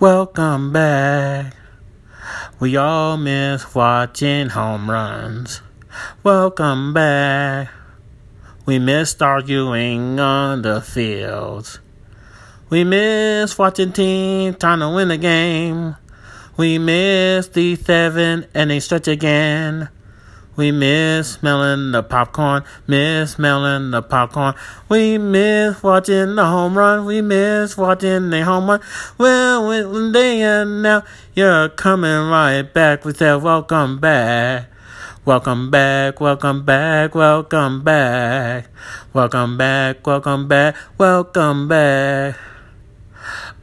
Welcome back. We all miss watching home runs. Welcome back. We missed arguing on the fields. We miss watching teams trying to win a game. We miss the seventh inning stretch again. We miss smelling the popcorn, miss smelling the popcorn. We miss watching the home run, we miss watching the home run. Well, when they now you're coming right back. We said, Welcome back. Welcome back, welcome back, welcome back. Welcome back, welcome back, welcome back.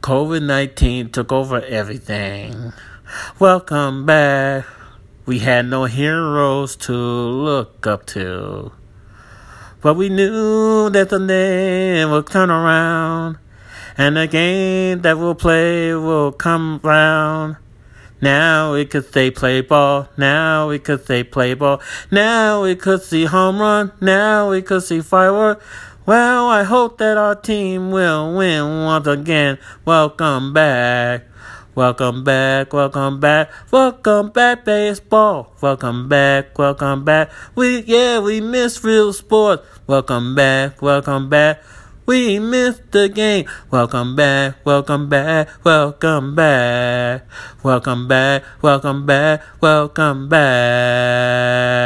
COVID 19 took over everything. Welcome back. We had no heroes to look up to. But we knew that the day would turn around, and the game that we'll play will come round. Now we could say play ball, now we could say play ball, now we could see home run, now we could see firework. Well, I hope that our team will win once again. Welcome back. Welcome back, welcome back, welcome back, baseball. Welcome back, welcome back. We, yeah, we miss real sport. Welcome back, welcome back. We missed the game. Welcome back, welcome back, welcome back. Welcome back, welcome back, welcome back.